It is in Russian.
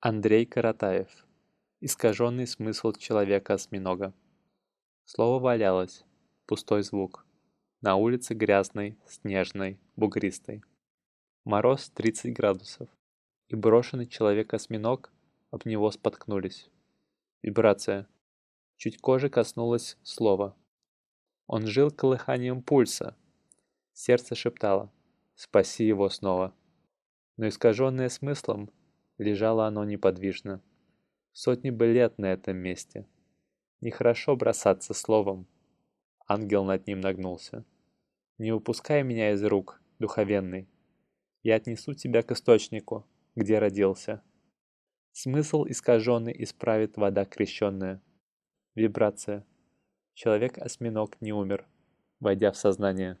Андрей Каратаев. Искаженный смысл человека-осьминога. Слово валялось. Пустой звук. На улице грязной, снежной, бугристой. Мороз 30 градусов. И брошенный человек-осьминог об него споткнулись. Вибрация. Чуть кожи коснулось слова. Он жил колыханием пульса. Сердце шептало «Спаси его снова». Но искаженное смыслом, лежало оно неподвижно. Сотни бы лет на этом месте. Нехорошо бросаться словом. Ангел над ним нагнулся. Не упускай меня из рук, духовенный. Я отнесу тебя к источнику, где родился. Смысл искаженный исправит вода крещенная. Вибрация. Человек-осьминог не умер, войдя в сознание.